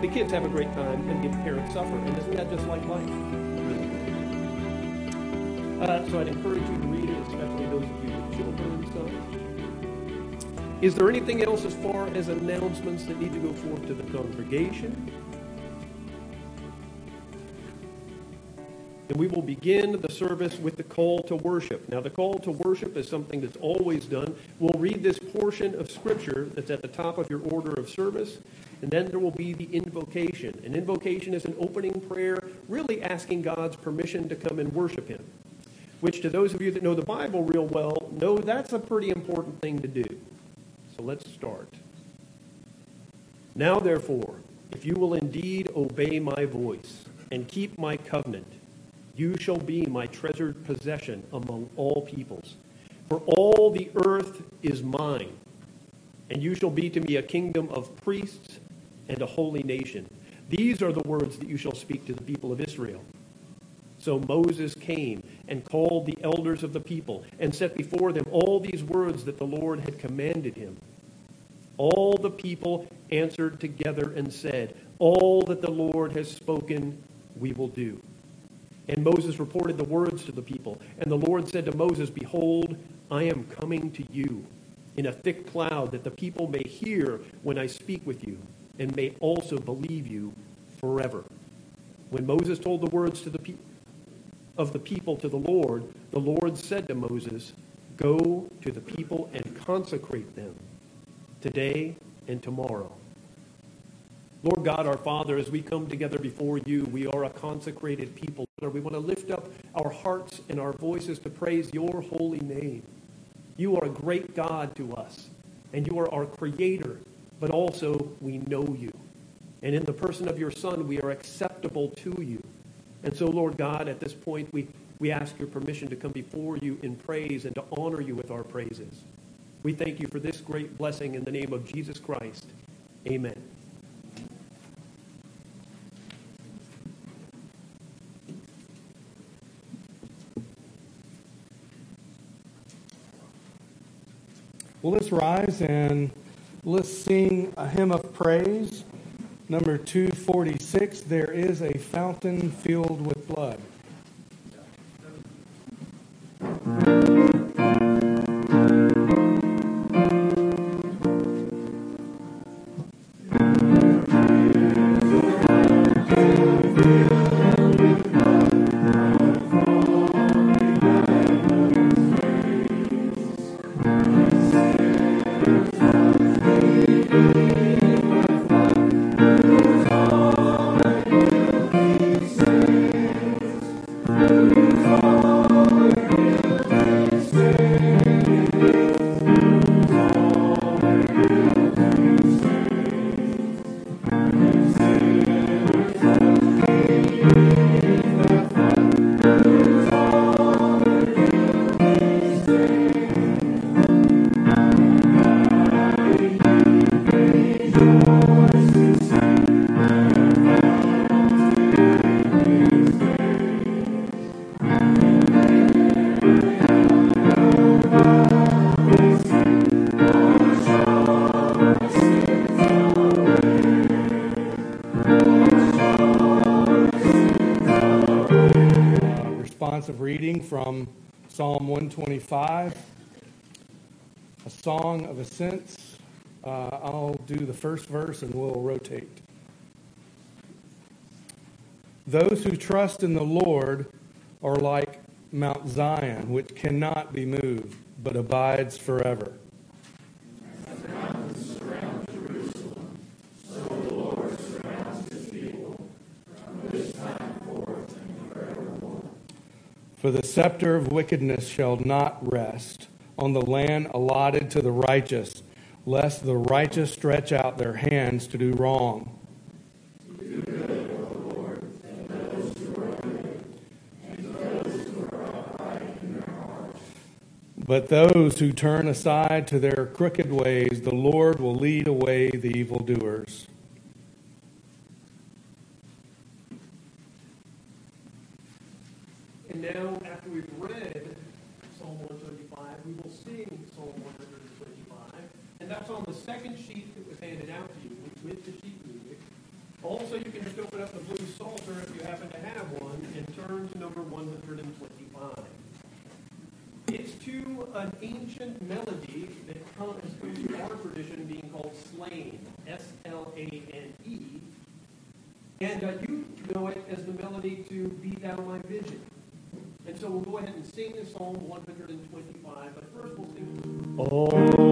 the kids have a great time and the parents suffer. And isn't that just like life? Uh, so I'd encourage you to read it, especially those of you with children. So, is there anything else as far as announcements that need to go forth to the congregation? And we will begin the service with the call to worship. Now, the call to worship is something that's always done. We'll read this portion of Scripture that's at the top of your order of service, and then there will be the invocation. An invocation is an opening prayer, really asking God's permission to come and worship Him, which, to those of you that know the Bible real well, know that's a pretty important thing to do. So let's start. Now, therefore, if you will indeed obey my voice and keep my covenant, you shall be my treasured possession among all peoples. For all the earth is mine, and you shall be to me a kingdom of priests and a holy nation. These are the words that you shall speak to the people of Israel. So Moses came and called the elders of the people and set before them all these words that the Lord had commanded him. All the people answered together and said, All that the Lord has spoken, we will do. And Moses reported the words to the people. And the Lord said to Moses, Behold, I am coming to you in a thick cloud, that the people may hear when I speak with you, and may also believe you forever. When Moses told the words to the pe- of the people to the Lord, the Lord said to Moses, Go to the people and consecrate them today and tomorrow Lord God, our Father, as we come together before you, we are a consecrated people. We want to lift up our hearts and our voices to praise your holy name. You are a great God to us, and you are our creator, but also we know you. And in the person of your Son, we are acceptable to you. And so, Lord God, at this point, we, we ask your permission to come before you in praise and to honor you with our praises. We thank you for this great blessing in the name of Jesus Christ. Amen. Well, let's rise and let's sing a hymn of praise. Number 246 There is a fountain filled with blood. From Psalm 125, a song of ascents. Uh, I'll do the first verse and we'll rotate. Those who trust in the Lord are like Mount Zion, which cannot be moved, but abides forever. For the scepter of wickedness shall not rest on the land allotted to the righteous, lest the righteous stretch out their hands to do wrong. But those who turn aside to their crooked ways, the Lord will lead away the evildoers. And now, after we've read Psalm 125, we will sing Psalm 125. And that's on the second sheet that was handed out to you with the sheet music. Also, you can just open up the Blue Psalter if you happen to have one and turn to number 125. It's to an ancient melody that comes to our tradition being called Slane, S-L-A-N-E. And uh, you know it as the melody to Be Thou My Vision. And so we'll go ahead and sing this Psalm 125, but first we'll sing. All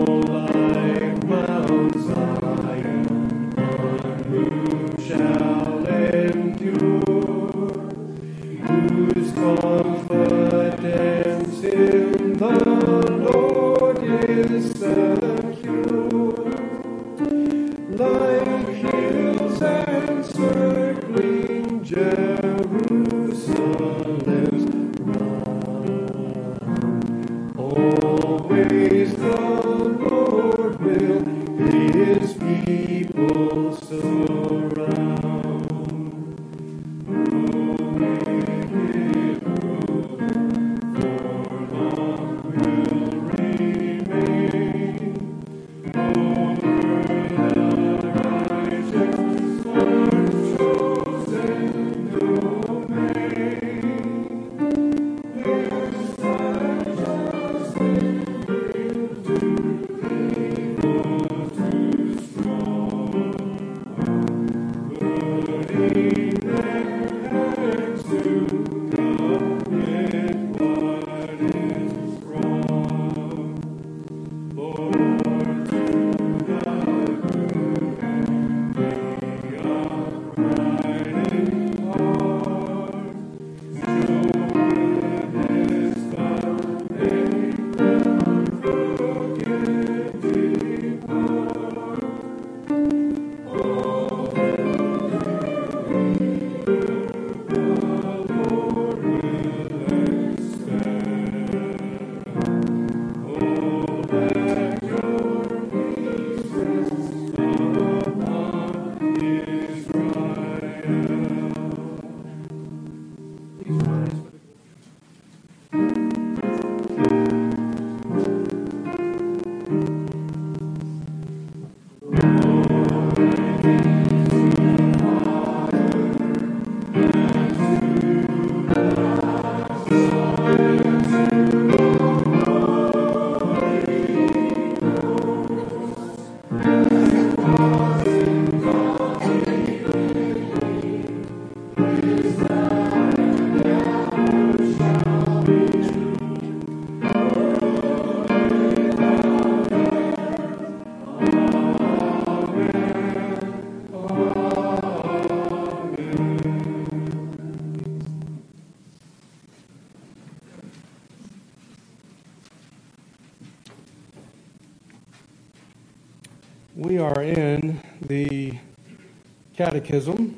Catechism,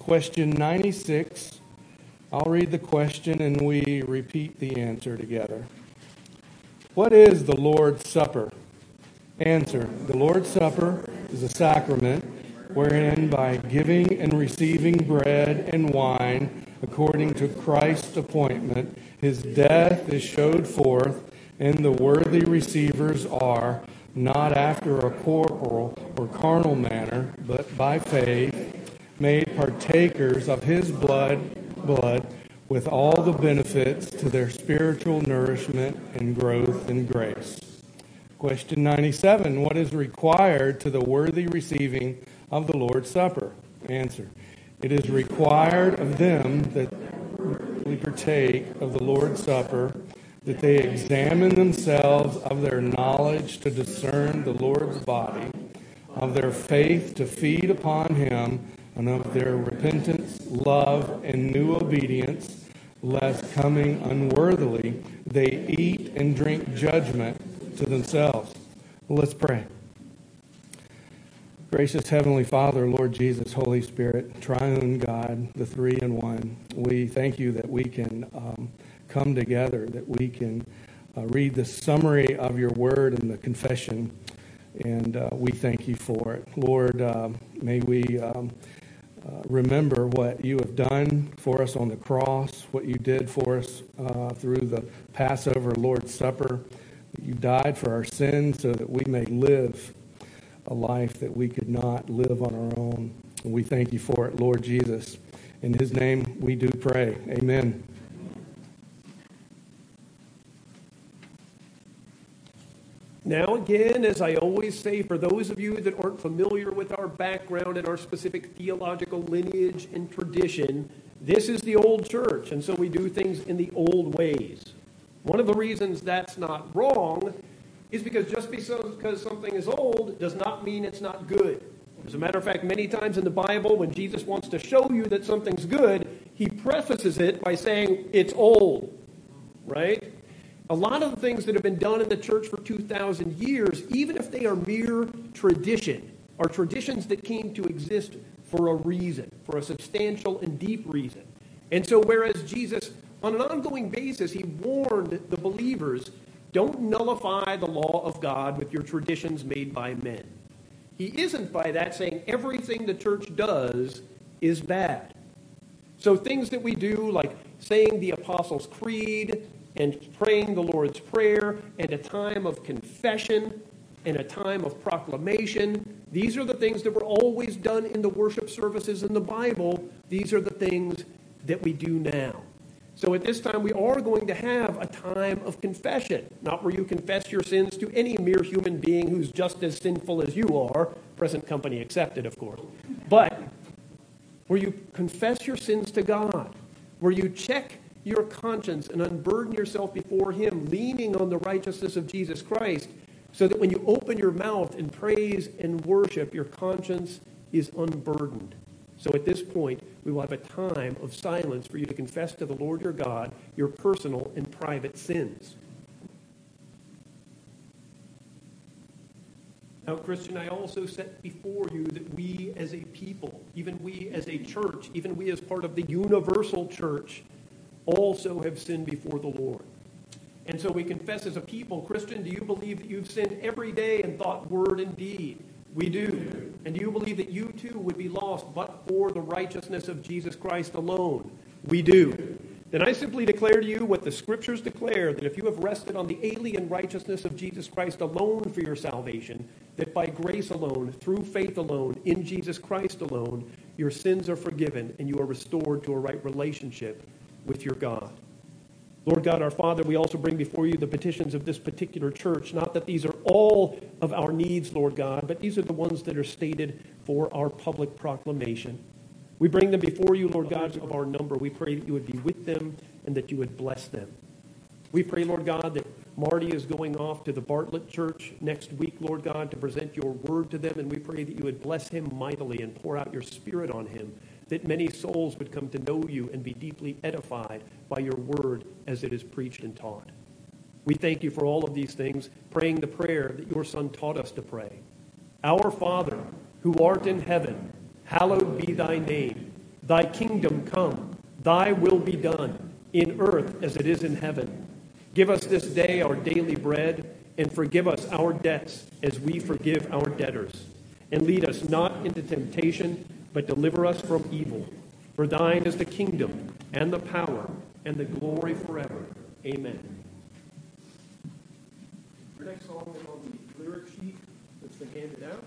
question 96. I'll read the question and we repeat the answer together. What is the Lord's Supper? Answer The Lord's Supper is a sacrament wherein by giving and receiving bread and wine according to Christ's appointment, his death is showed forth, and the worthy receivers are, not after a corporal or carnal manner, but by faith, made partakers of his blood, blood with all the benefits to their spiritual nourishment and growth in grace. Question 97 What is required to the worthy receiving of the Lord's Supper? Answer It is required of them that we partake of the Lord's Supper that they examine themselves of their knowledge to discern the Lord's body, of their faith to feed upon him, and of their repentance, love, and new obedience, lest coming unworthily they eat and drink judgment to themselves. Let's pray. Gracious Heavenly Father, Lord Jesus, Holy Spirit, triune God, the three in one, we thank you that we can um, come together, that we can uh, read the summary of your word and the confession, and uh, we thank you for it. Lord, um, may we um, uh, remember what you have done for us on the cross, what you did for us uh, through the Passover, Lord's Supper. You died for our sins so that we may live a life that we could not live on our own. We thank you for it, Lord Jesus. In his name we do pray. Amen. Now, again, as I always say, for those of you that aren't familiar with our background and our specific theological lineage and tradition, this is the old church, and so we do things in the old ways. One of the reasons that's not wrong is because just because something is old does not mean it's not good. As a matter of fact, many times in the Bible, when Jesus wants to show you that something's good, he prefaces it by saying it's old, right? A lot of the things that have been done in the church for 2,000 years, even if they are mere tradition, are traditions that came to exist for a reason, for a substantial and deep reason. And so, whereas Jesus, on an ongoing basis, he warned the believers don't nullify the law of God with your traditions made by men. He isn't by that saying everything the church does is bad. So things that we do, like saying the Apostles' Creed and praying the Lord's Prayer and a time of confession and a time of proclamation, these are the things that were always done in the worship services in the Bible. These are the things that we do now. So at this time, we are going to have a time of confession, not where you confess your sins to any mere human being who's just as sinful as you are, present company accepted, of course, but where you confess your sins to God, where you check your conscience and unburden yourself before Him, leaning on the righteousness of Jesus Christ, so that when you open your mouth in praise and worship, your conscience is unburdened. So at this point, we will have a time of silence for you to confess to the Lord your God your personal and private sins. Now, Christian, I also set before you that we as a people, even we as a church, even we as part of the universal church, also have sinned before the Lord. And so we confess as a people, Christian, do you believe that you've sinned every day in thought, word, and deed? We do. And do you believe that you too would be lost but for the righteousness of Jesus Christ alone? We do. Then I simply declare to you what the scriptures declare that if you have rested on the alien righteousness of Jesus Christ alone for your salvation, that by grace alone, through faith alone, in Jesus Christ alone, your sins are forgiven and you are restored to a right relationship with your God. Lord God, our Father, we also bring before you the petitions of this particular church. Not that these are all of our needs, Lord God, but these are the ones that are stated for our public proclamation. We bring them before you, Lord God, of our number. We pray that you would be with them and that you would bless them. We pray, Lord God, that Marty is going off to the Bartlett Church next week, Lord God, to present your word to them, and we pray that you would bless him mightily and pour out your spirit on him that many souls would come to know you and be deeply edified by your word as it is preached and taught. We thank you for all of these things, praying the prayer that your Son taught us to pray. Our Father, who art in heaven, hallowed be thy name. Thy kingdom come, thy will be done, in earth as it is in heaven. Give us this day our daily bread, and forgive us our debts as we forgive our debtors. And lead us not into temptation but deliver us from evil. For thine is the kingdom, and the power, and the glory forever. Amen. Our next song is on the lyric sheet that's been handed out.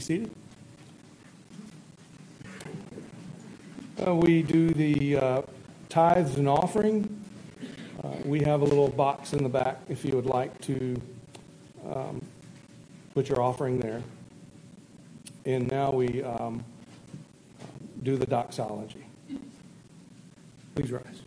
Be seated. Uh, we do the uh, tithes and offering. Uh, we have a little box in the back if you would like to um, put your offering there. And now we um, do the doxology. Please rise.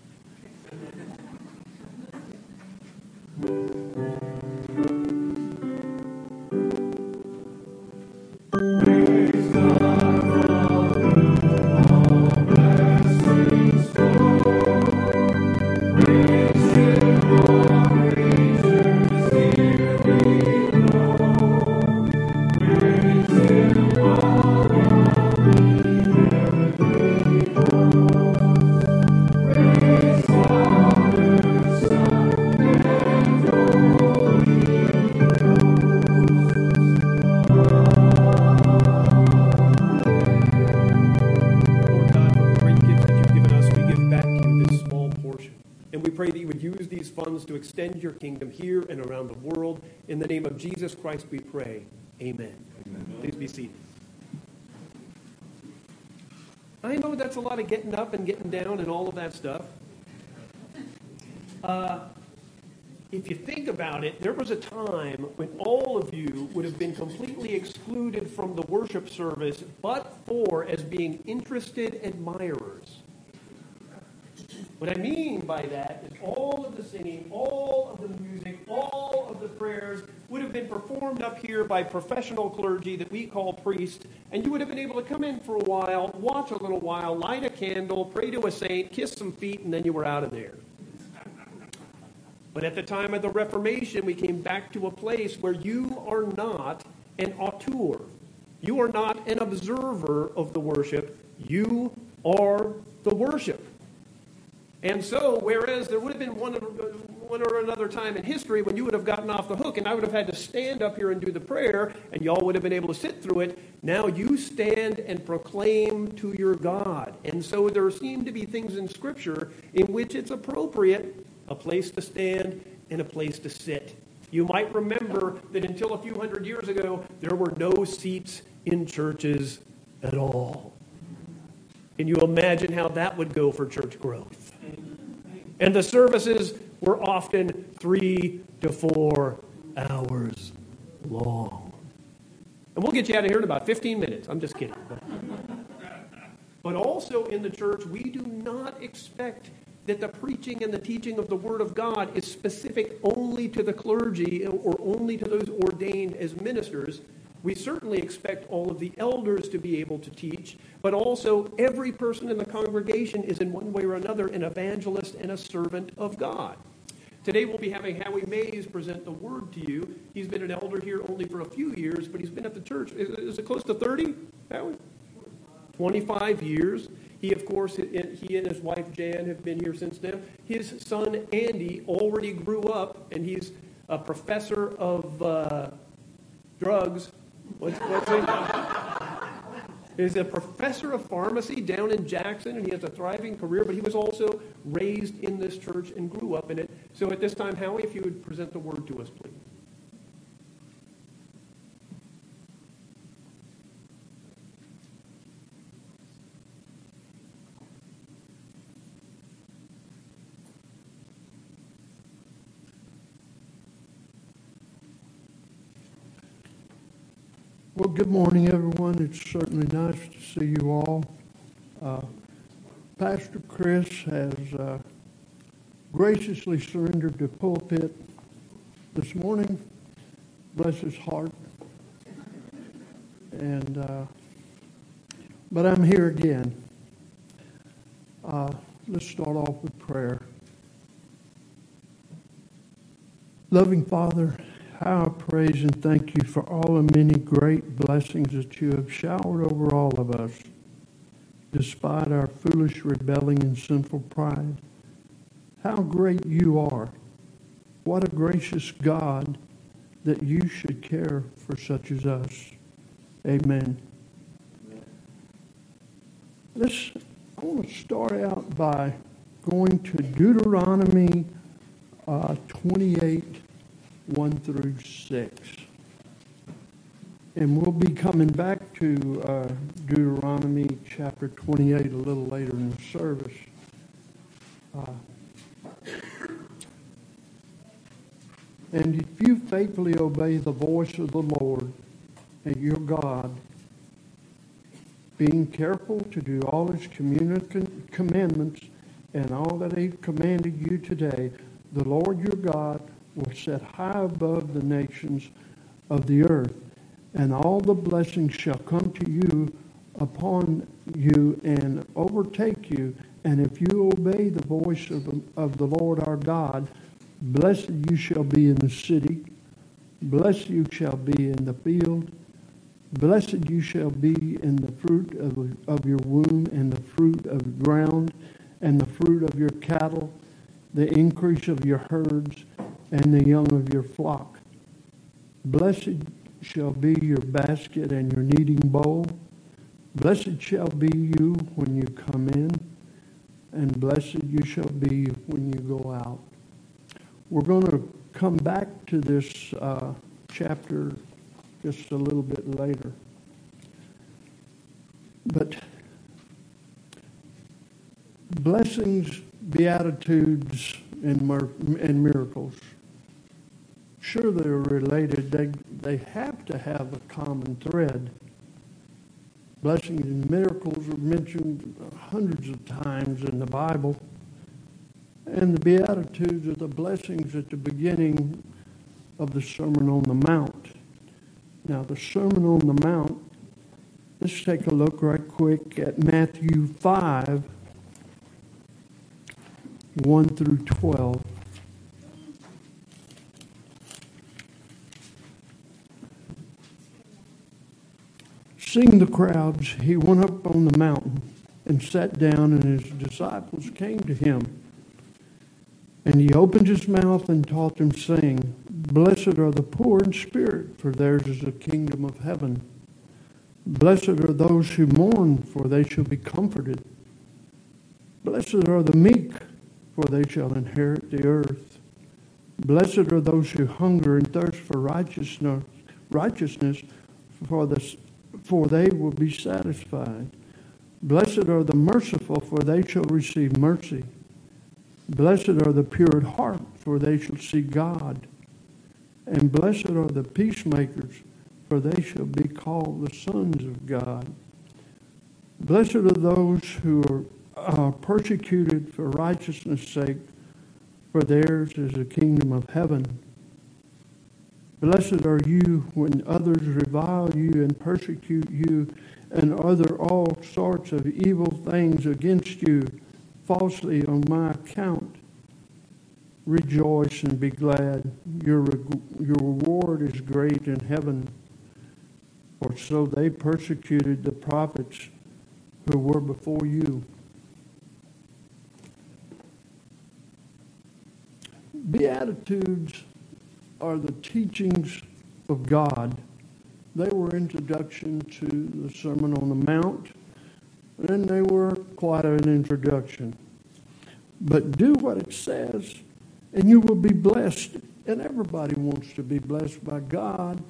Funds to extend your kingdom here and around the world. In the name of Jesus Christ, we pray. Amen. Please be seated. I know that's a lot of getting up and getting down and all of that stuff. Uh, if you think about it, there was a time when all of you would have been completely excluded from the worship service, but for as being interested admirers. What I mean by that is all of the singing, all of the music, all of the prayers would have been performed up here by professional clergy that we call priests, and you would have been able to come in for a while, watch a little while, light a candle, pray to a saint, kiss some feet, and then you were out of there. But at the time of the Reformation, we came back to a place where you are not an auteur. You are not an observer of the worship. You are the worship. And so, whereas there would have been one, one or another time in history when you would have gotten off the hook and I would have had to stand up here and do the prayer and y'all would have been able to sit through it, now you stand and proclaim to your God. And so there seem to be things in Scripture in which it's appropriate a place to stand and a place to sit. You might remember that until a few hundred years ago, there were no seats in churches at all. Can you imagine how that would go for church growth? And the services were often three to four hours long. And we'll get you out of here in about 15 minutes. I'm just kidding. But also in the church, we do not expect that the preaching and the teaching of the Word of God is specific only to the clergy or only to those ordained as ministers. We certainly expect all of the elders to be able to teach, but also every person in the congregation is in one way or another an evangelist and a servant of God. Today we'll be having Howie Mays present the word to you. He's been an elder here only for a few years, but he's been at the church. Is, is it close to 30, Howie? 25 years. He, of course, he and his wife Jan have been here since then. His son Andy already grew up, and he's a professor of uh, drugs. What's, what's he? He's a professor of pharmacy down in Jackson, and he has a thriving career, but he was also raised in this church and grew up in it. So at this time, Howie, if you would present the word to us, please. Good morning, everyone. It's certainly nice to see you all. Uh, Pastor Chris has uh, graciously surrendered the pulpit this morning. Bless his heart. And uh, but I'm here again. Uh, let's start off with prayer. Loving Father, I praise and thank you for all the many great blessings that you have showered over all of us, despite our foolish rebelling and sinful pride. How great you are. What a gracious God that you should care for such as us. Amen. Let's, I want to start out by going to Deuteronomy uh, 28 1 through 6. And we'll be coming back to uh, Deuteronomy chapter 28 a little later in the service. Uh, and if you faithfully obey the voice of the Lord and your God, being careful to do all his commandments and all that he commanded you today, the Lord your God will set high above the nations of the earth, and all the blessings shall come to you upon you and overtake you. And if you obey the voice of the, of the Lord our God, blessed you shall be in the city, blessed you shall be in the field. Blessed you shall be in the fruit of, of your womb, and the fruit of the ground, and the fruit of your cattle, the increase of your herds, and the young of your flock. Blessed shall be your basket and your kneading bowl. Blessed shall be you when you come in, and blessed you shall be when you go out. We're going to come back to this uh, chapter just a little bit later. But blessings, beatitudes, and, and miracles, sure they're related. They, they have to have a common thread. Blessings and miracles are mentioned hundreds of times in the Bible. And the Beatitudes are the blessings at the beginning of the Sermon on the Mount. Now, the Sermon on the Mount, let's take a look right quick at Matthew 5 1 through 12. Seeing the crowds, he went up on the mountain and sat down, and his disciples came to him. And he opened his mouth and taught them, saying, Blessed are the poor in spirit, for theirs is the kingdom of heaven. Blessed are those who mourn, for they shall be comforted. Blessed are the meek, for they shall inherit the earth. Blessed are those who hunger and thirst for righteousness, righteousness for, the, for they will be satisfied. Blessed are the merciful, for they shall receive mercy. Blessed are the pure at heart, for they shall see God. And blessed are the peacemakers, for they shall be called the sons of God. Blessed are those who are uh, persecuted for righteousness' sake, for theirs is the kingdom of heaven. Blessed are you when others revile you and persecute you and utter all sorts of evil things against you falsely on my account. Rejoice and be glad. Your, your reward is great in heaven. For so they persecuted the prophets who were before you. Beatitudes are the teachings of God. They were introduction to the Sermon on the Mount, and they were quite an introduction. But do what it says and you will be blessed. And everybody wants to be blessed by God,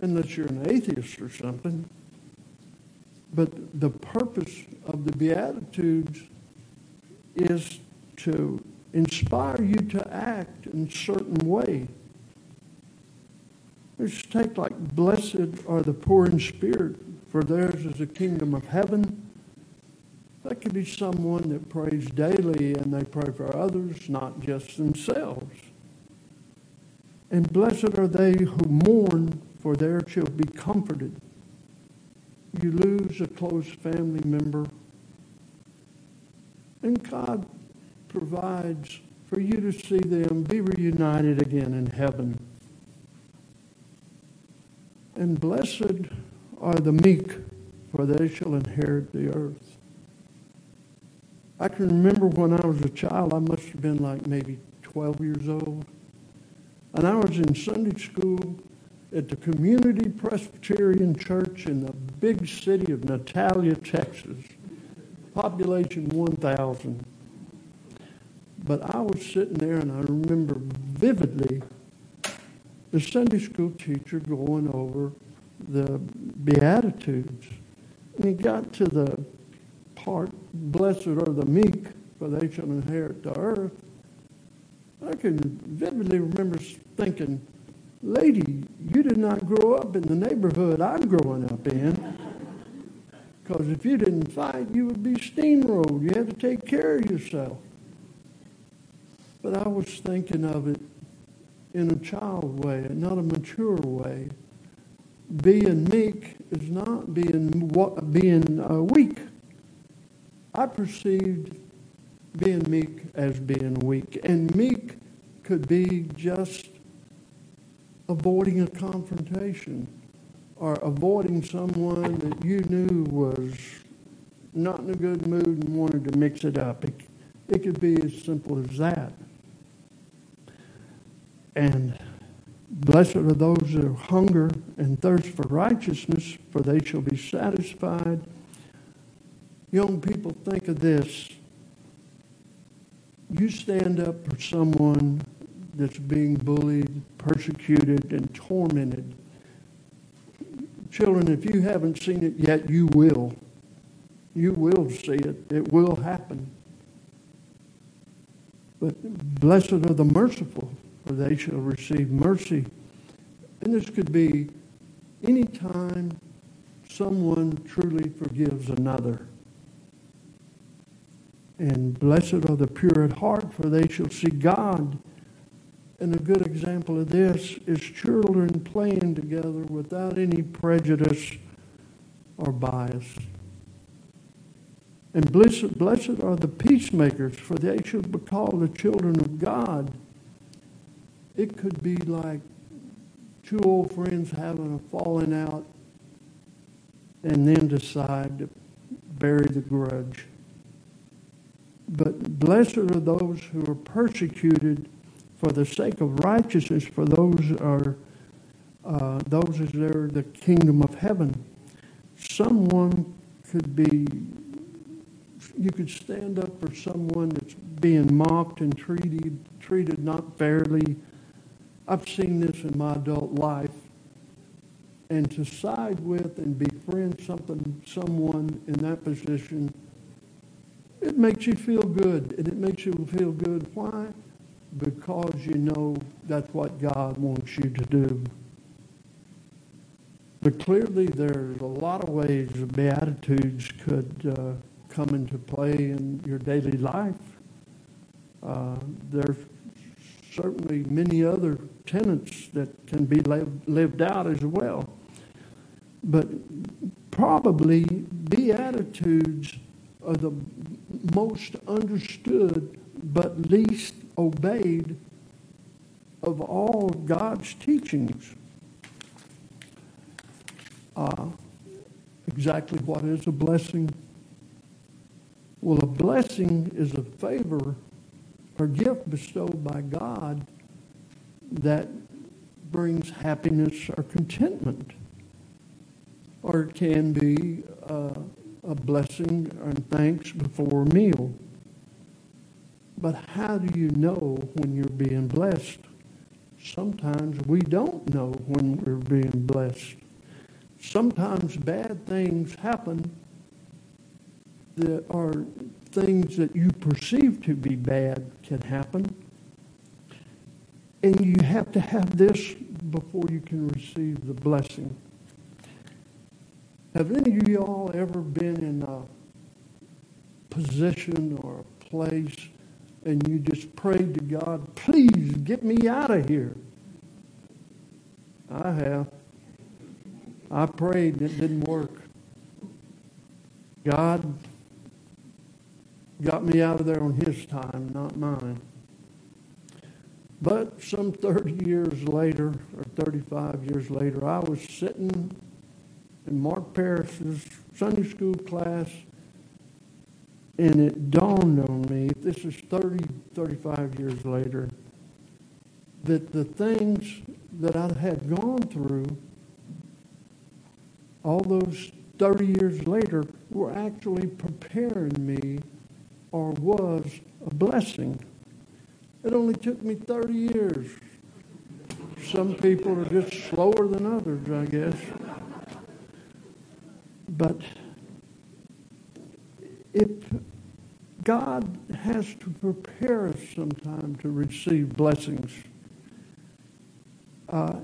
unless you're an atheist or something. But the purpose of the Beatitudes is to inspire you to act in a certain way. Let's take like, blessed are the poor in spirit, for theirs is the kingdom of heaven. That could be someone that prays daily and they pray for others, not just themselves. And blessed are they who mourn, for there shall be comforted. You lose a close family member, and God provides for you to see them be reunited again in heaven. And blessed are the meek, for they shall inherit the earth. I can remember when I was a child, I must have been like maybe 12 years old. And I was in Sunday school at the Community Presbyterian Church in the big city of Natalia, Texas, population 1,000. But I was sitting there and I remember vividly the Sunday school teacher going over the Beatitudes, and he got to the part, Blessed are the meek, for they shall inherit the earth. I can vividly remember thinking, Lady, you did not grow up in the neighborhood I'm growing up in. Because if you didn't fight, you would be steamrolled. You had to take care of yourself. But I was thinking of it in a child way, not a mature way. Being meek is not being being uh, weak. I perceived being meek as being weak, and meek could be just avoiding a confrontation or avoiding someone that you knew was not in a good mood and wanted to mix it up. It, it could be as simple as that. And blessed are those who hunger and thirst for righteousness, for they shall be satisfied. Young people, think of this. You stand up for someone that's being bullied, persecuted, and tormented. Children, if you haven't seen it yet, you will. You will see it. It will happen. But blessed are the merciful, for they shall receive mercy. And this could be any time someone truly forgives another. And blessed are the pure at heart, for they shall see God. And a good example of this is children playing together without any prejudice or bias. And blessed, blessed are the peacemakers, for they shall be called the children of God. It could be like two old friends having a falling out and then decide to bury the grudge. But blessed are those who are persecuted for the sake of righteousness, for those are uh, those is there the kingdom of heaven. Someone could be, you could stand up for someone that's being mocked and treated treated not fairly. I've seen this in my adult life. And to side with and befriend something, someone in that position, it makes you feel good. And it makes you feel good. Why? because you know that's what God wants you to do. But clearly, there's a lot of ways the Beatitudes could uh, come into play in your daily life. Uh, there's certainly many other tenets that can be lived, out as well. But probably Beatitudes are the most understood but least obeyed of all God's teachings. Uh, exactly what is a blessing? Well, a blessing is a favor or gift bestowed by God that brings happiness or contentment. Or it can be uh, a blessing and thanks before a meal. But how do you know when you're being blessed? Sometimes we don't know when we're being blessed. Sometimes bad things happen that are things that you perceive to be bad can happen. And you have to have this before you can receive the blessing. Have any of y'all ever been in a position or a place and you just prayed to God, please get me out of here. I have. I prayed and it didn't work. God got me out of there on his time, not mine. But some 30 years later, or 35 years later, I was sitting in Mark Parrish's Sunday school class and it dawned on me, this is 30, 35 years later, that the things that I had gone through all those 30 years later were actually preparing me or was a blessing. It only took me 30 years. Some people are just slower than others, I guess. But if God has to prepare us sometime to receive blessings, uh,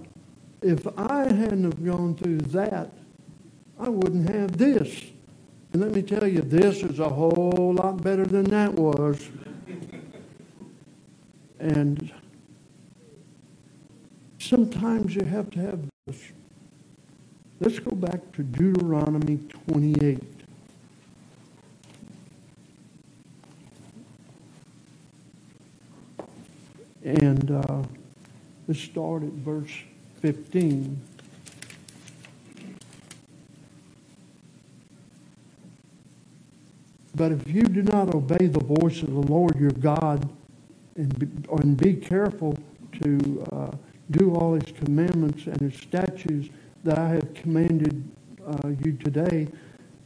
if I hadn't have gone through that, I wouldn't have this. And let me tell you, this is a whole lot better than that was. And sometimes you have to have this. Let's go back to Deuteronomy 28. And uh, let's start at verse 15. But if you do not obey the voice of the Lord your God and be, and be careful to uh, do all his commandments and his statutes that I have commanded uh, you today,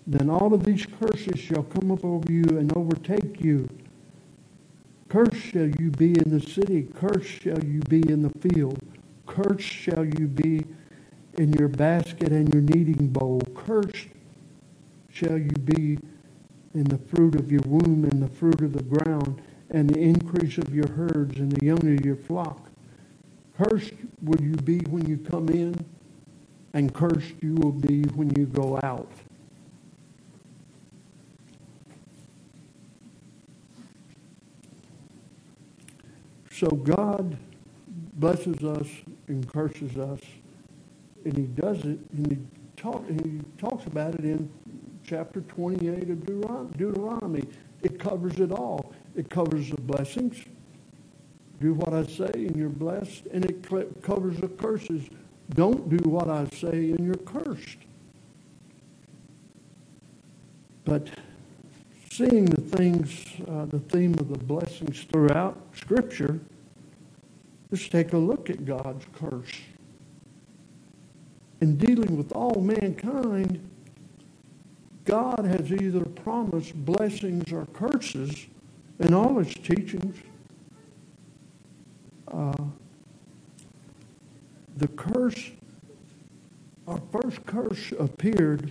then all of these curses shall come up over you and overtake you. Cursed shall you be in the city, cursed shall you be in the field, cursed shall you be in your basket and your kneading bowl, cursed shall you be in the fruit of your womb and the fruit of the ground and the increase of your herds and the young of your flock. Cursed will you be when you come in, and cursed you will be when you go out. So God blesses us and curses us, and He does it, and He, talk, he talks about it in chapter 28 of Deuteronomy. It covers it all. It covers the blessings. Do what I say and you're blessed. And it covers the curses. Don't do what I say and you're cursed. But seeing the things, uh, the theme of the blessings throughout Scripture, let's take a look at God's curse. In dealing with all mankind, God has either promised blessings or curses in all his teachings. Uh, the curse, our first curse appeared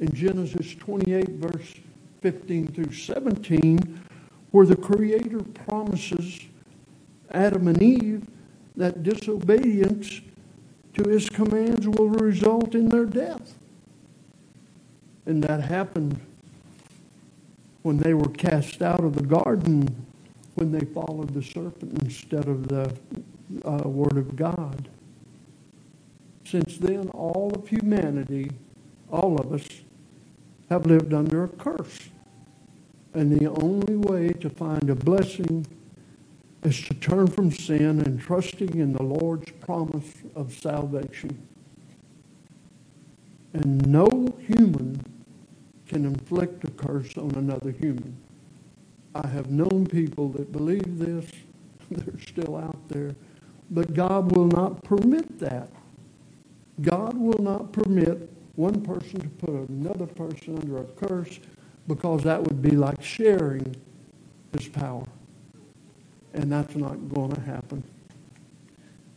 in Genesis 28, verse 15 through 17, where the Creator promises Adam and Eve that disobedience to his commands will result in their death. And that happened when they were cast out of the garden when they followed the serpent instead of the uh, Word of God. Since then, all of humanity, all of us, have lived under a curse. And the only way to find a blessing is to turn from sin and trusting in the Lord's promise of salvation. And no human can inflict a curse on another human. I have known people that believe this. They're still out there. But God will not permit that. God will not permit one person to put another person under a curse because that would be like sharing his power. And that's not going to happen.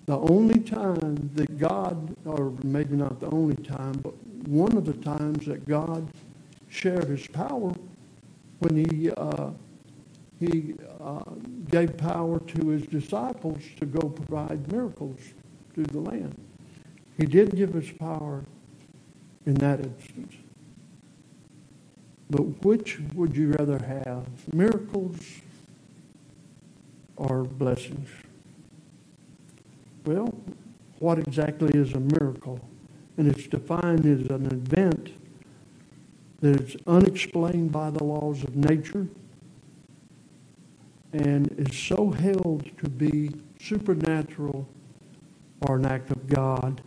The only time that God, or maybe not the only time, but one of the times that God shared his power when he, uh, he uh, gave power to his disciples to go provide miracles through the land. He did give us power in that instance. But which would you rather have, miracles or blessings? Well, what exactly is a miracle? And it's defined as an event that is unexplained by the laws of nature and is so held to be supernatural or an act of God.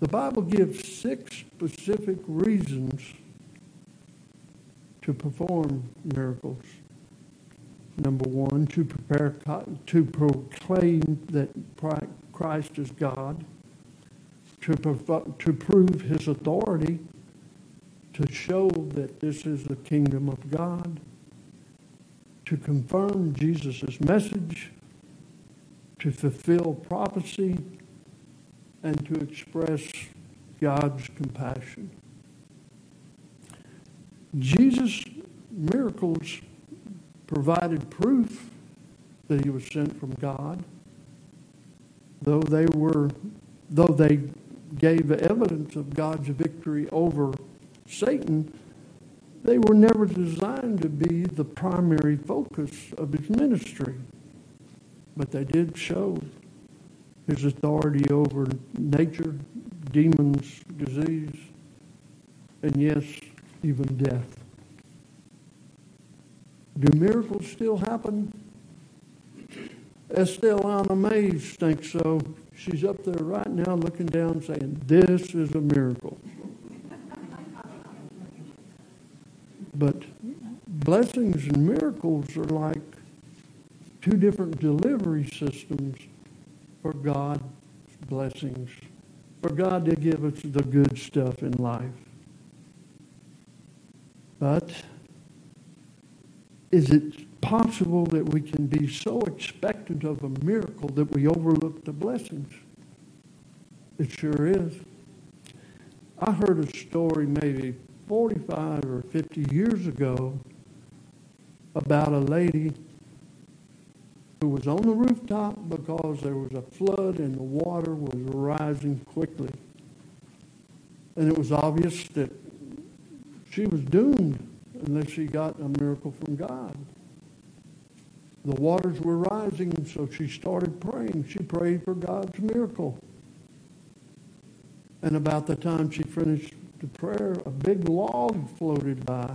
The Bible gives six specific reasons to perform miracles. Number one, to prepare, to proclaim that Christ is God, to, to prove his authority to show that this is the kingdom of God, to confirm Jesus' message, to fulfill prophecy, and to express God's compassion. Jesus' miracles provided proof that he was sent from God, though they were, though they gave evidence of God's victory over Satan, they were never designed to be the primary focus of his ministry. But they did show his authority over nature, demons, disease, and yes, even death. Do miracles still happen? Estelle Anna Mays thinks so. She's up there right now looking down saying, This is a miracle. But blessings and miracles are like two different delivery systems for God's blessings, for God to give us the good stuff in life. But is it possible that we can be so expectant of a miracle that we overlook the blessings? It sure is. I heard a story maybe 45 or 50 years ago about a lady who was on the rooftop because there was a flood and the water was rising quickly. And it was obvious that she was doomed unless she got a miracle from God. The waters were rising, so she started praying. She prayed for God's miracle. And about the time she finished the prayer, a big log floated by.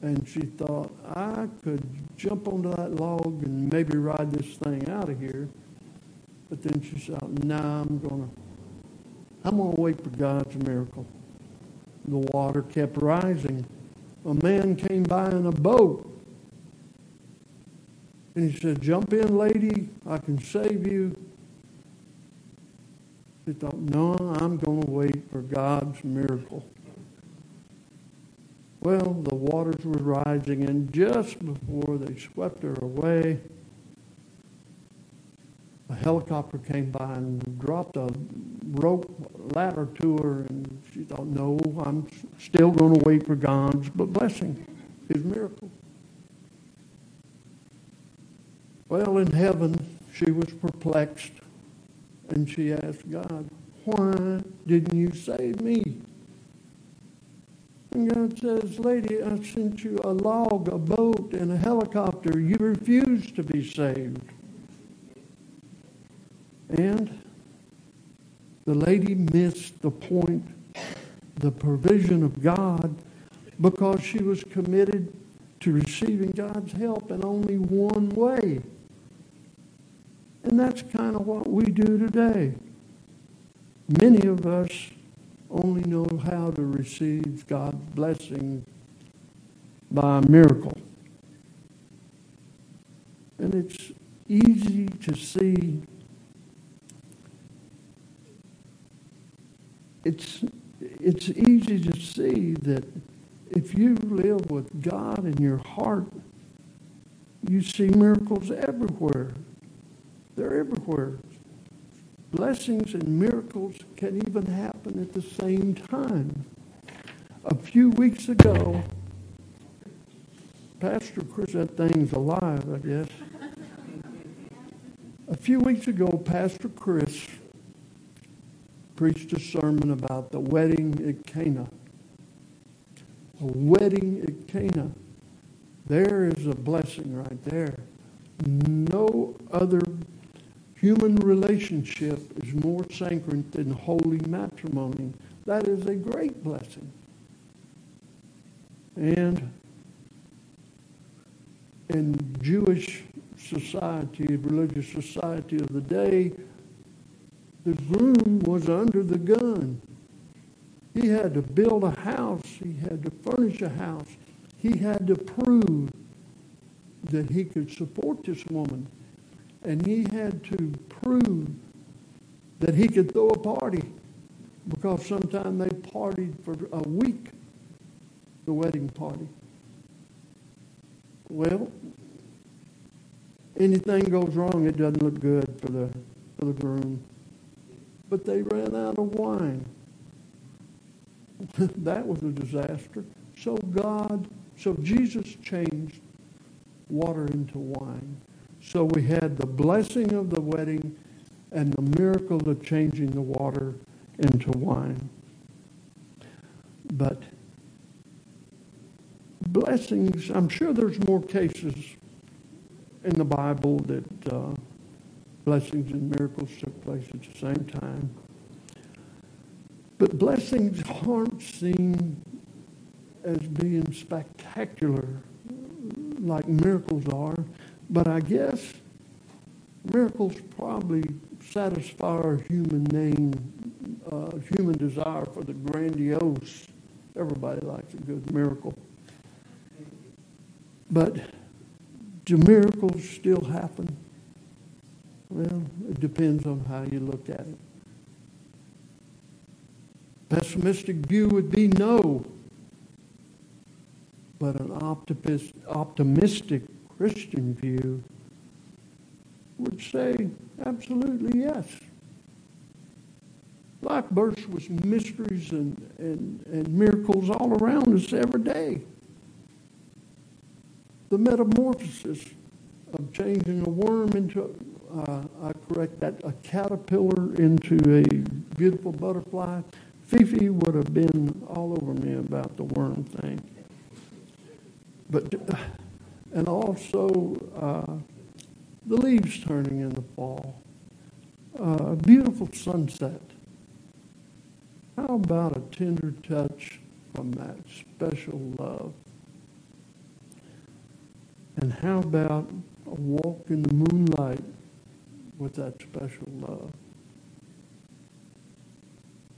And she thought, I could jump onto that log and maybe ride this thing out of here. But then she said, no, nah, I'm to I'm to wait for God's miracle. The water kept rising a man came by in a boat. And he said, Jump in, lady, I can save you. She thought, No, I'm going to wait for God's miracle. Well, the waters were rising, and just before they swept her away, a helicopter came by and dropped a rope ladder to her, and she thought, no, I'm still going to wait for God's blessing, his miracle. Well, in heaven, she was perplexed, and she asked God, why didn't you save me? And God says, Lady, I sent you a log, a boat, and a helicopter. You refused to be saved. And the lady missed the point, the provision of God, because she was committed to receiving God's help in only one way. And that's kind of what we do today. Many of us only know how to receive God's blessing by a miracle. And it's easy to see it's, it's easy to see that if you live with God in your heart, you see miracles everywhere. They're everywhere. Blessings and miracles can even happen at the same time. A few weeks ago, Pastor Chris, that thing's alive, I guess. A few weeks ago, Pastor Chris preached a sermon about the wedding at Cana. A wedding at Cana. There is a blessing right there. No other human relationship is more sacred than holy matrimony. That is a great blessing. And in Jewish society, religious society of the day, the groom was under the gun. He had to build a house. He had to furnish a house. He had to prove that he could support this woman. And he had to prove that he could throw a party because sometimes they partied for a week, the wedding party. Well, anything goes wrong, it doesn't look good for the, for the groom but they ran out of wine. that was a disaster. So God, so Jesus changed water into wine. So we had the blessing of the wedding and the miracle of changing the water into wine. But blessings, I'm sure there's more cases in the Bible that uh, blessings and miracles took place at the same time. But blessings aren't seen as being spectacular like miracles are, but I guess miracles probably satisfy our human name, uh, human desire for the grandiose. Everybody likes a good miracle. But do miracles still happen? Well, it depends on how you look at it. Pessimistic view would be no. But an optimist, optimistic Christian view would say absolutely yes. Life bursts with mysteries and, and, and miracles all around us every day. The metamorphosis of changing a worm into, uh, I correct that, a caterpillar into a beautiful butterfly. Fifi would have been all over me about the worm thing. But, uh, and also, uh, the leaves turning in the fall, uh, a beautiful sunset. How about a tender touch from that special love? And how about a walk in the moonlight with that special love?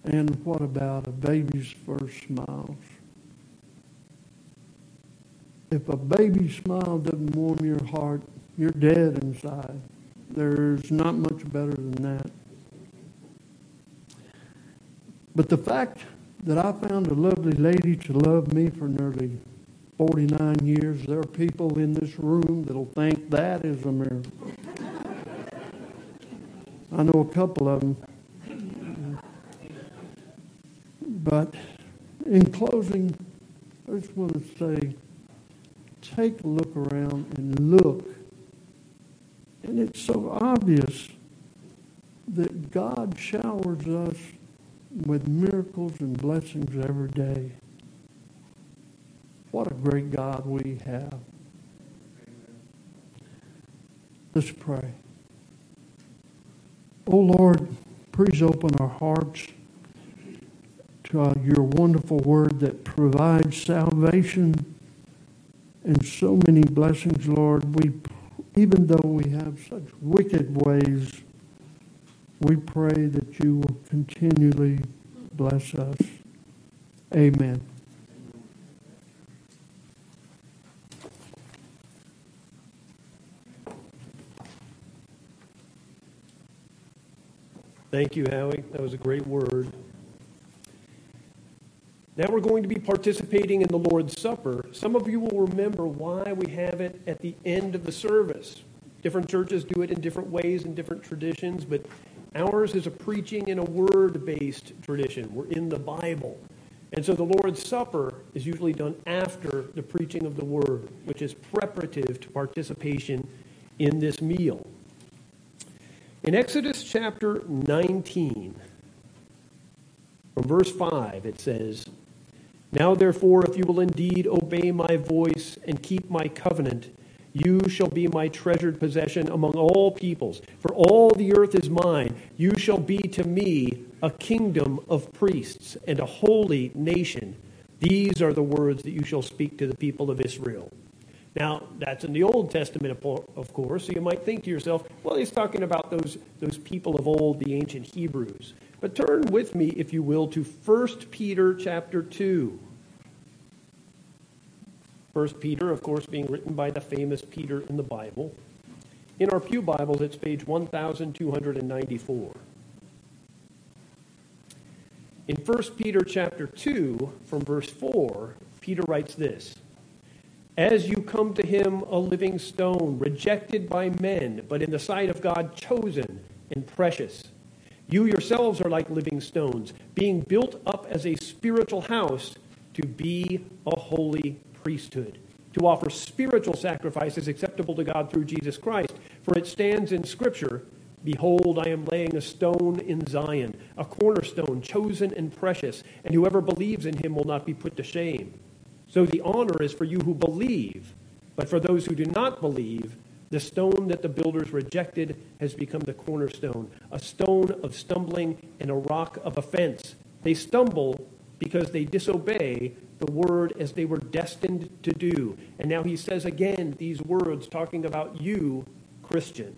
And what about a baby's first smiles? If a baby smile doesn't warm your heart, you're dead inside. There's not much better than that. But the fact that I found a lovely lady to love me for nearly 49 years, there are people in this room that'll think that is a miracle. I know a couple of them. But in closing, I just want to say take a look around and look and it's so obvious that God showers us with miracles and blessings every day. What a great God we have. Let's pray. Oh Lord, please open our hearts to your wonderful word that provides salvation and so many blessings, Lord. We even though we have such wicked ways, we pray that you will continually bless us. Amen. Thank you, Howie. That was a great word. Now we're going to be participating in the Lord's Supper. Some of you will remember why we have it at the end of the service. Different churches do it in different ways and different traditions, but ours is a preaching and a word based tradition. We're in the Bible. And so the Lord's Supper is usually done after the preaching of the word, which is preparative to participation in this meal. In Exodus chapter 19, from verse 5, it says, now, therefore, if you will indeed obey my voice and keep my covenant, you shall be my treasured possession among all peoples. For all the earth is mine. You shall be to me a kingdom of priests and a holy nation. These are the words that you shall speak to the people of Israel. Now, that's in the Old Testament, of course, so you might think to yourself, well, he's talking about those, those people of old, the ancient Hebrews. But turn with me, if you will, to 1 Peter chapter 2. 1 Peter, of course, being written by the famous Peter in the Bible. In our Pew Bibles, it's page 1294. In 1 Peter chapter 2, from verse 4, Peter writes this As you come to him, a living stone, rejected by men, but in the sight of God chosen and precious you yourselves are like living stones, being built up as a spiritual house to be a holy priesthood, to offer spiritual sacrifices acceptable to God through Jesus Christ. For it stands in Scripture Behold, I am laying a stone in Zion, a cornerstone chosen and precious, and whoever believes in him will not be put to shame. So the honor is for you who believe, but for those who do not believe, the stone that the builders rejected has become the cornerstone, a stone of stumbling and a rock of offense. They stumble because they disobey the word as they were destined to do. And now he says again these words talking about you, Christian.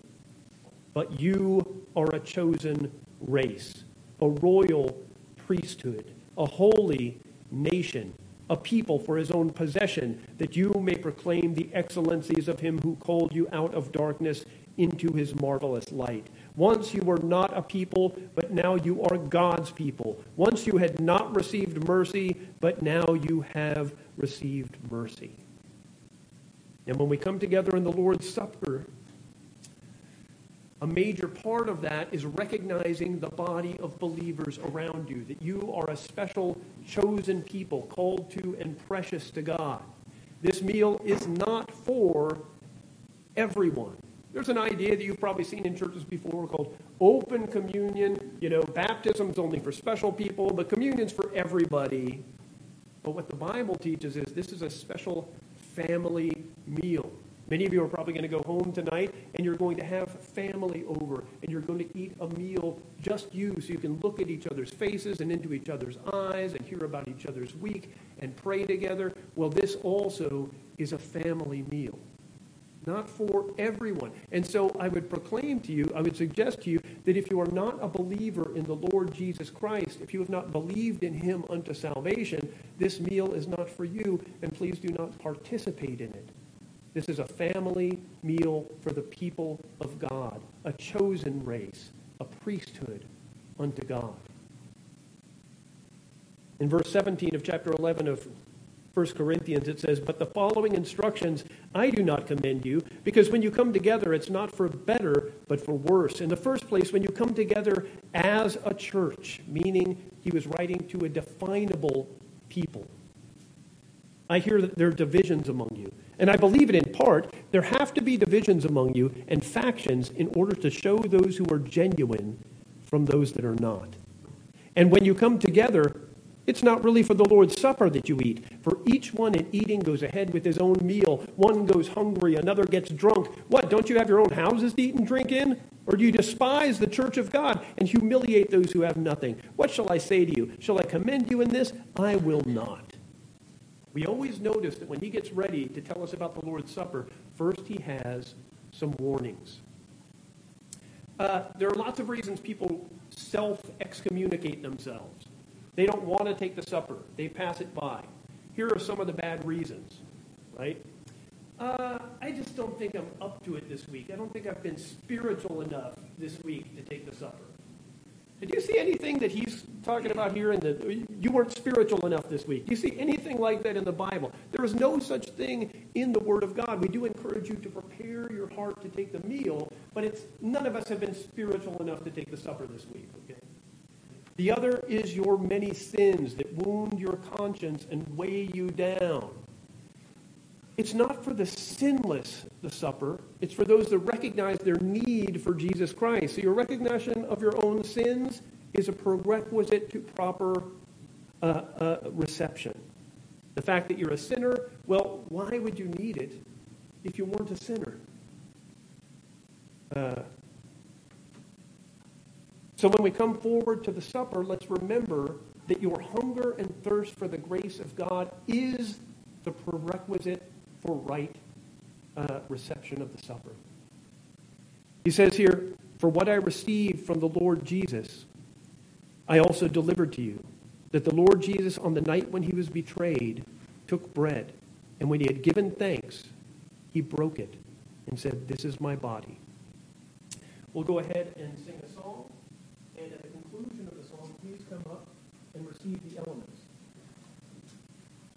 But you are a chosen race, a royal priesthood, a holy nation, a people for his own possession, that you may proclaim the excellencies of him who called you out of darkness into his marvelous light. Once you were not a people, but now you are God's people. Once you had not received mercy, but now you have received mercy. And when we come together in the Lord's Supper, a major part of that is recognizing the body of believers around you, that you are a special, chosen people, called to and precious to God. This meal is not for everyone. There's an idea that you've probably seen in churches before called open communion. You know, baptism's only for special people, but communion's for everybody. But what the Bible teaches is this is a special family meal. Many of you are probably going to go home tonight and you're going to have family over and you're going to eat a meal just you so you can look at each other's faces and into each other's eyes and hear about each other's week and pray together. Well, this also is a family meal, not for everyone. And so I would proclaim to you, I would suggest to you that if you are not a believer in the Lord Jesus Christ, if you have not believed in him unto salvation, this meal is not for you and please do not participate in it. This is a family meal for the people of God, a chosen race, a priesthood unto God. In verse 17 of chapter 11 of 1 Corinthians, it says, But the following instructions I do not commend you, because when you come together, it's not for better, but for worse. In the first place, when you come together as a church, meaning he was writing to a definable people. I hear that there are divisions among you. And I believe it in part. There have to be divisions among you and factions in order to show those who are genuine from those that are not. And when you come together, it's not really for the Lord's Supper that you eat. For each one in eating goes ahead with his own meal. One goes hungry, another gets drunk. What, don't you have your own houses to eat and drink in? Or do you despise the church of God and humiliate those who have nothing? What shall I say to you? Shall I commend you in this? I will not. We always notice that when he gets ready to tell us about the Lord's Supper, first he has some warnings. Uh, there are lots of reasons people self excommunicate themselves. They don't want to take the supper, they pass it by. Here are some of the bad reasons, right? Uh, I just don't think I'm up to it this week. I don't think I've been spiritual enough this week to take the supper. Did you see anything that he's talking about here in the you weren't spiritual enough this week? Do you see anything like that in the Bible? There is no such thing in the Word of God. We do encourage you to prepare your heart to take the meal, but it's none of us have been spiritual enough to take the supper this week, okay? The other is your many sins that wound your conscience and weigh you down. It's not for the sinless, the supper. It's for those that recognize their need for Jesus Christ. So your recognition of your own sins is a prerequisite to proper uh, uh, reception. The fact that you're a sinner, well, why would you need it if you weren't a sinner? Uh, so when we come forward to the supper, let's remember that your hunger and thirst for the grace of God is the prerequisite for right uh, reception of the supper. He says here, For what I received from the Lord Jesus, I also delivered to you, that the Lord Jesus, on the night when he was betrayed, took bread, and when he had given thanks, he broke it and said, This is my body. We'll go ahead and sing a song, and at the conclusion of the song, please come up the elements.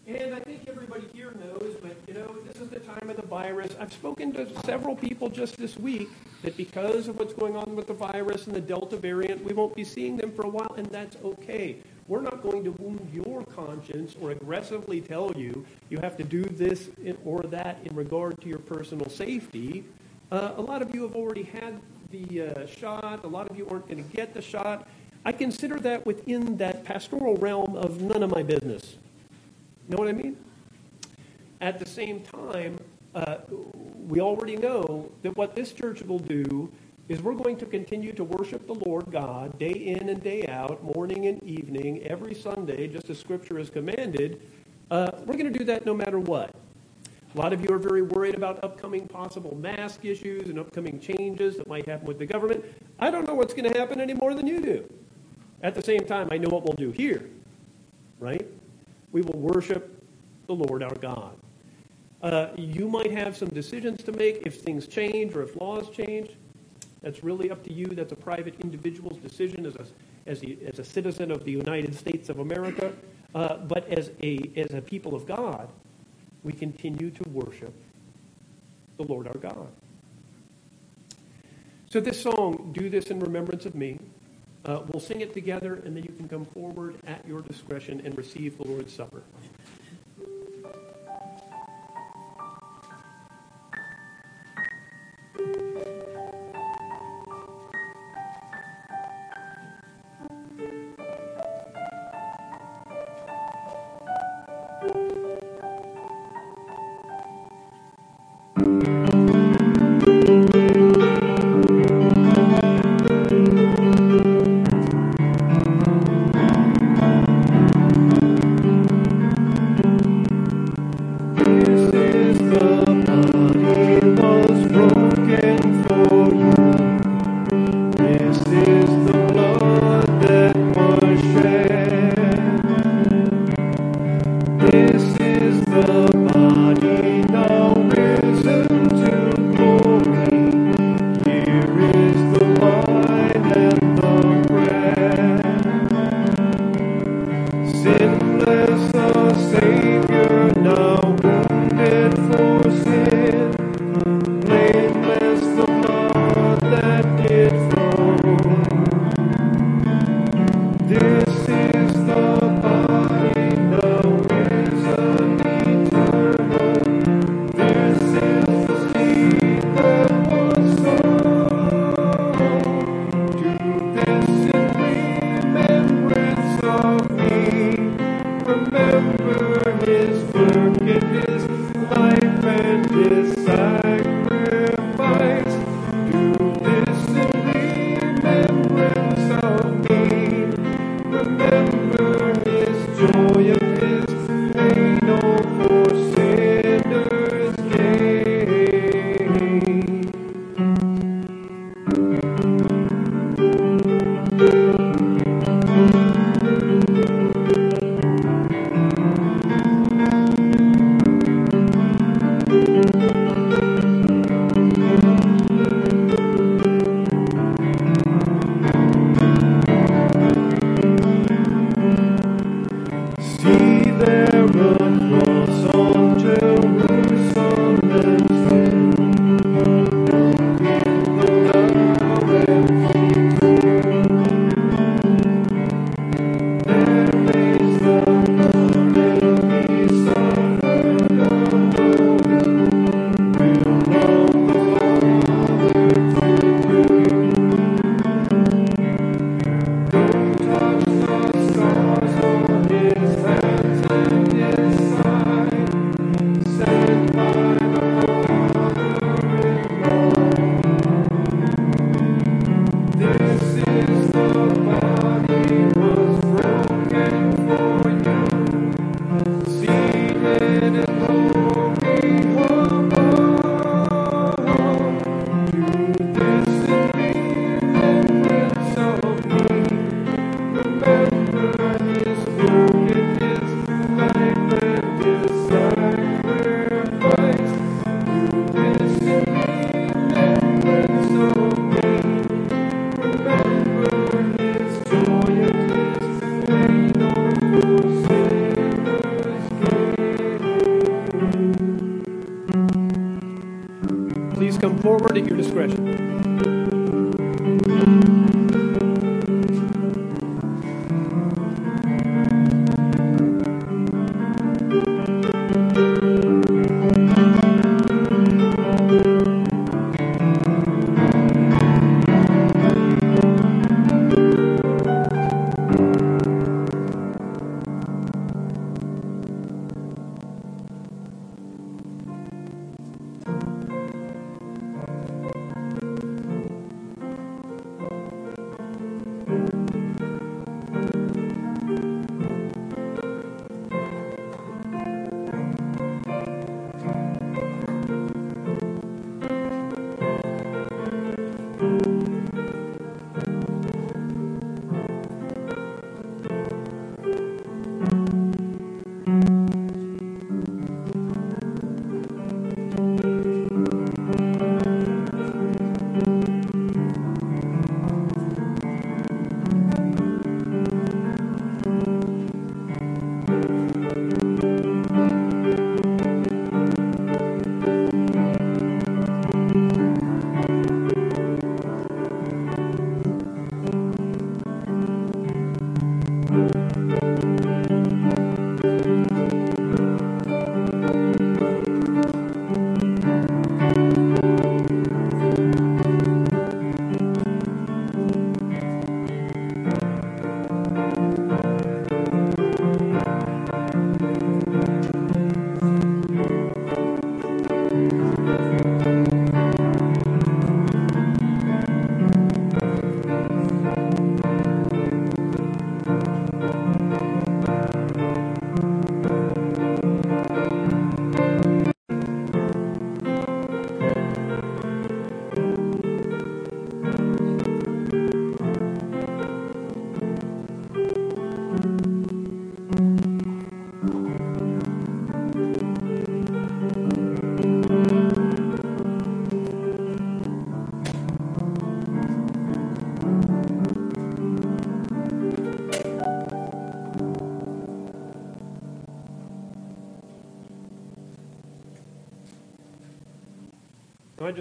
And I think everybody here knows, but you know, this is the time of the virus. I've spoken to several people just this week that because of what's going on with the virus and the Delta variant, we won't be seeing them for a while, and that's okay. We're not going to wound your conscience or aggressively tell you you have to do this or that in regard to your personal safety. Uh, a lot of you have already had the uh, shot. A lot of you aren't going to get the shot. I consider that within that pastoral realm of none of my business. You Know what I mean? At the same time, uh, we already know that what this church will do is we're going to continue to worship the Lord God day in and day out, morning and evening, every Sunday, just as Scripture has commanded. Uh, we're going to do that no matter what. A lot of you are very worried about upcoming possible mask issues and upcoming changes that might happen with the government. I don't know what's going to happen any more than you do. At the same time, I know what we'll do here, right? We will worship the Lord our God. Uh, you might have some decisions to make if things change or if laws change. That's really up to you. That's a private individual's decision as a, as a, as a citizen of the United States of America. Uh, but as a, as a people of God, we continue to worship the Lord our God. So, this song, Do This in Remembrance of Me, uh, we'll sing it together, and then you can come forward at your discretion and receive the Lord's Supper.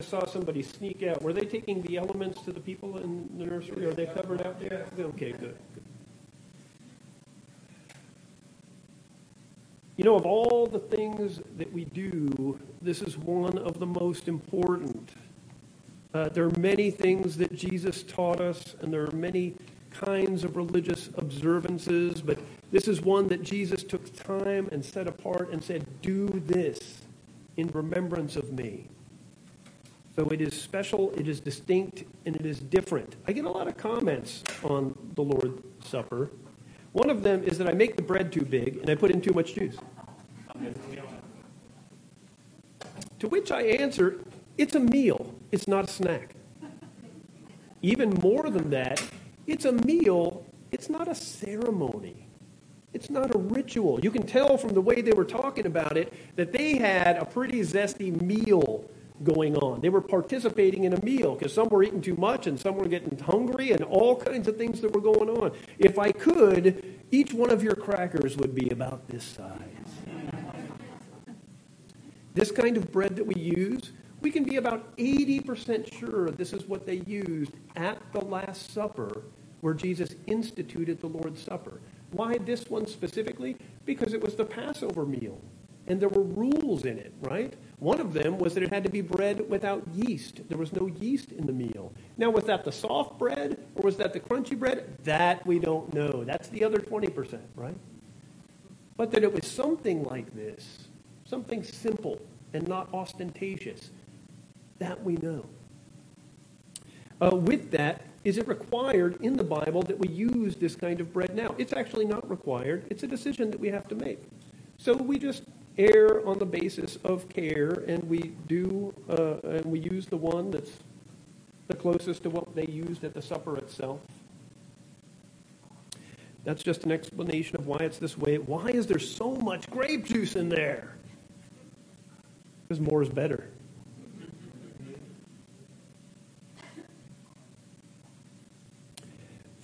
Saw somebody sneak out. Were they taking the elements to the people in the nursery? Are they covered out there? Okay, good. You know, of all the things that we do, this is one of the most important. Uh, there are many things that Jesus taught us, and there are many kinds of religious observances, but this is one that Jesus took time and set apart and said, Do this in remembrance of me. So it is special, it is distinct, and it is different. I get a lot of comments on the Lord's Supper. One of them is that I make the bread too big and I put in too much juice. To which I answer, it's a meal, it's not a snack. Even more than that, it's a meal, it's not a ceremony. It's not a ritual. You can tell from the way they were talking about it that they had a pretty zesty meal going on. They were participating in a meal because some were eating too much and some were getting hungry and all kinds of things that were going on. If I could, each one of your crackers would be about this size. This kind of bread that we use, we can be about 80% sure this is what they used at the Last Supper where Jesus instituted the Lord's Supper. Why this one specifically? Because it was the Passover meal. And there were rules in it, right? One of them was that it had to be bread without yeast. There was no yeast in the meal. Now, was that the soft bread or was that the crunchy bread? That we don't know. That's the other 20%, right? But that it was something like this, something simple and not ostentatious, that we know. Uh, with that, is it required in the Bible that we use this kind of bread now? It's actually not required. It's a decision that we have to make. So we just err on the basis of care, and we do, uh, and we use the one that's the closest to what they used at the supper itself. That's just an explanation of why it's this way. Why is there so much grape juice in there? Because more is better.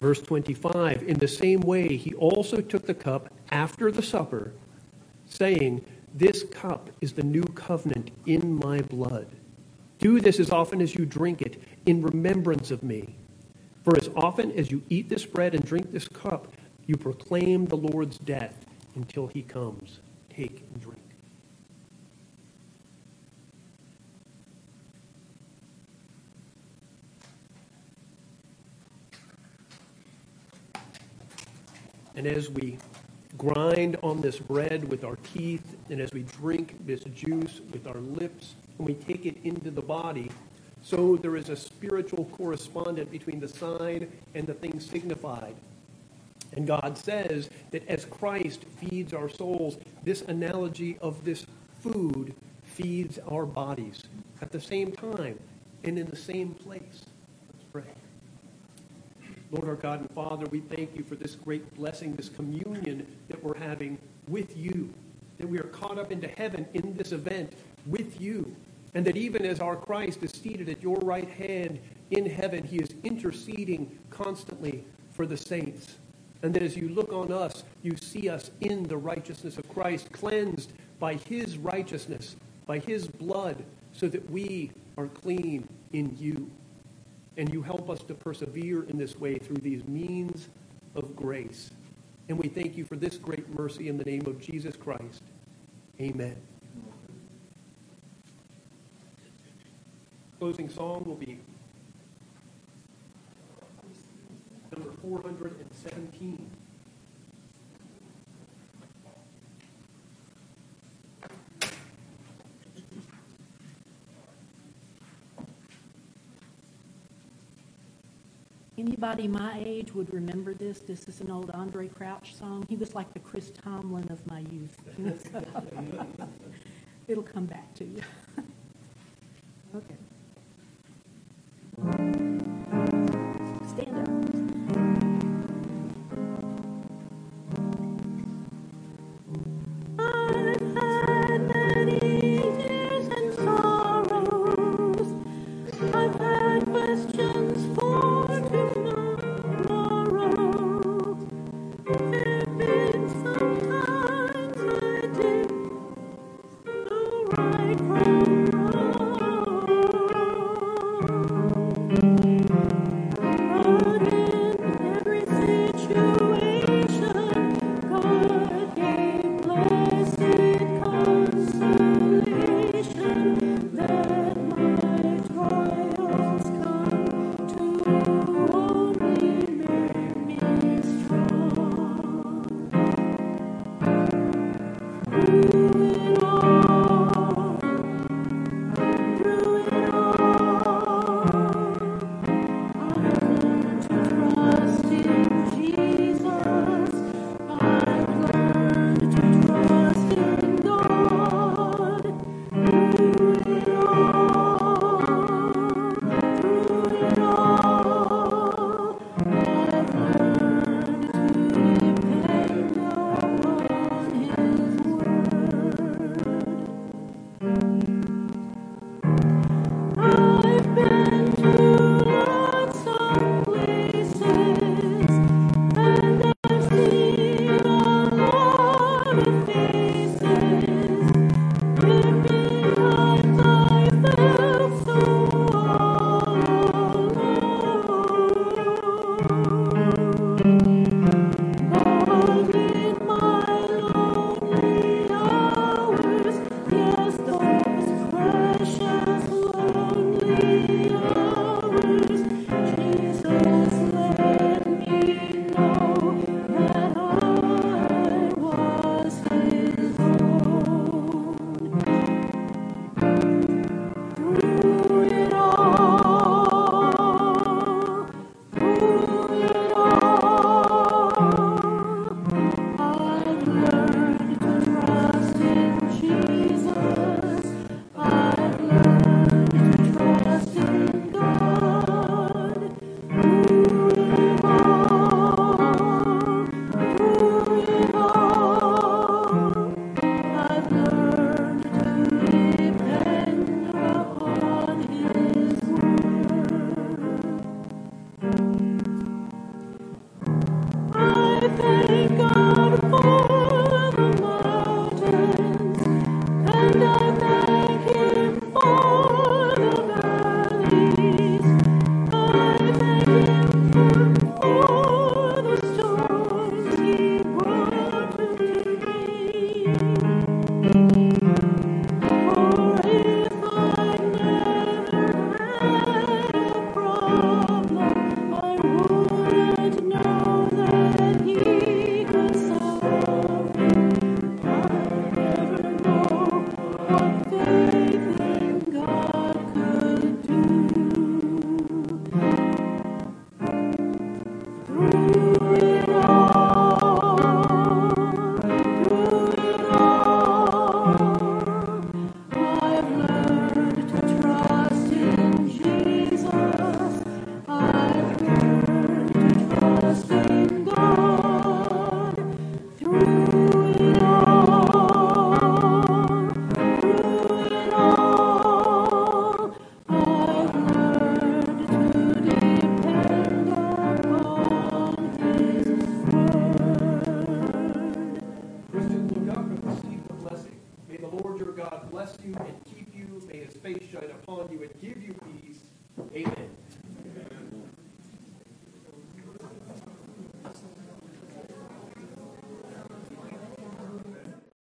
Verse 25 In the same way, he also took the cup after the supper, saying, This cup is the new covenant in my blood. Do this as often as you drink it in remembrance of me. For as often as you eat this bread and drink this cup, you proclaim the Lord's death until he comes. Take and drink. And as we grind on this bread with our teeth, and as we drink this juice with our lips, and we take it into the body, so there is a spiritual correspondent between the sign and the thing signified. And God says that as Christ feeds our souls, this analogy of this food feeds our bodies at the same time and in the same place. Let's pray. Lord our God and Father, we thank you for this great blessing, this communion that we're having with you, that we are caught up into heaven in this event with you, and that even as our Christ is seated at your right hand in heaven, he is interceding constantly for the saints. And that as you look on us, you see us in the righteousness of Christ, cleansed by his righteousness, by his blood, so that we are clean in you and you help us to persevere in this way through these means of grace. And we thank you for this great mercy in the name of Jesus Christ. Amen. Closing song will be number 417. Anybody my age would remember this. This is an old Andraé Crouch song. He was like the Chris Tomlin of my youth. It'll come back to you. Okay.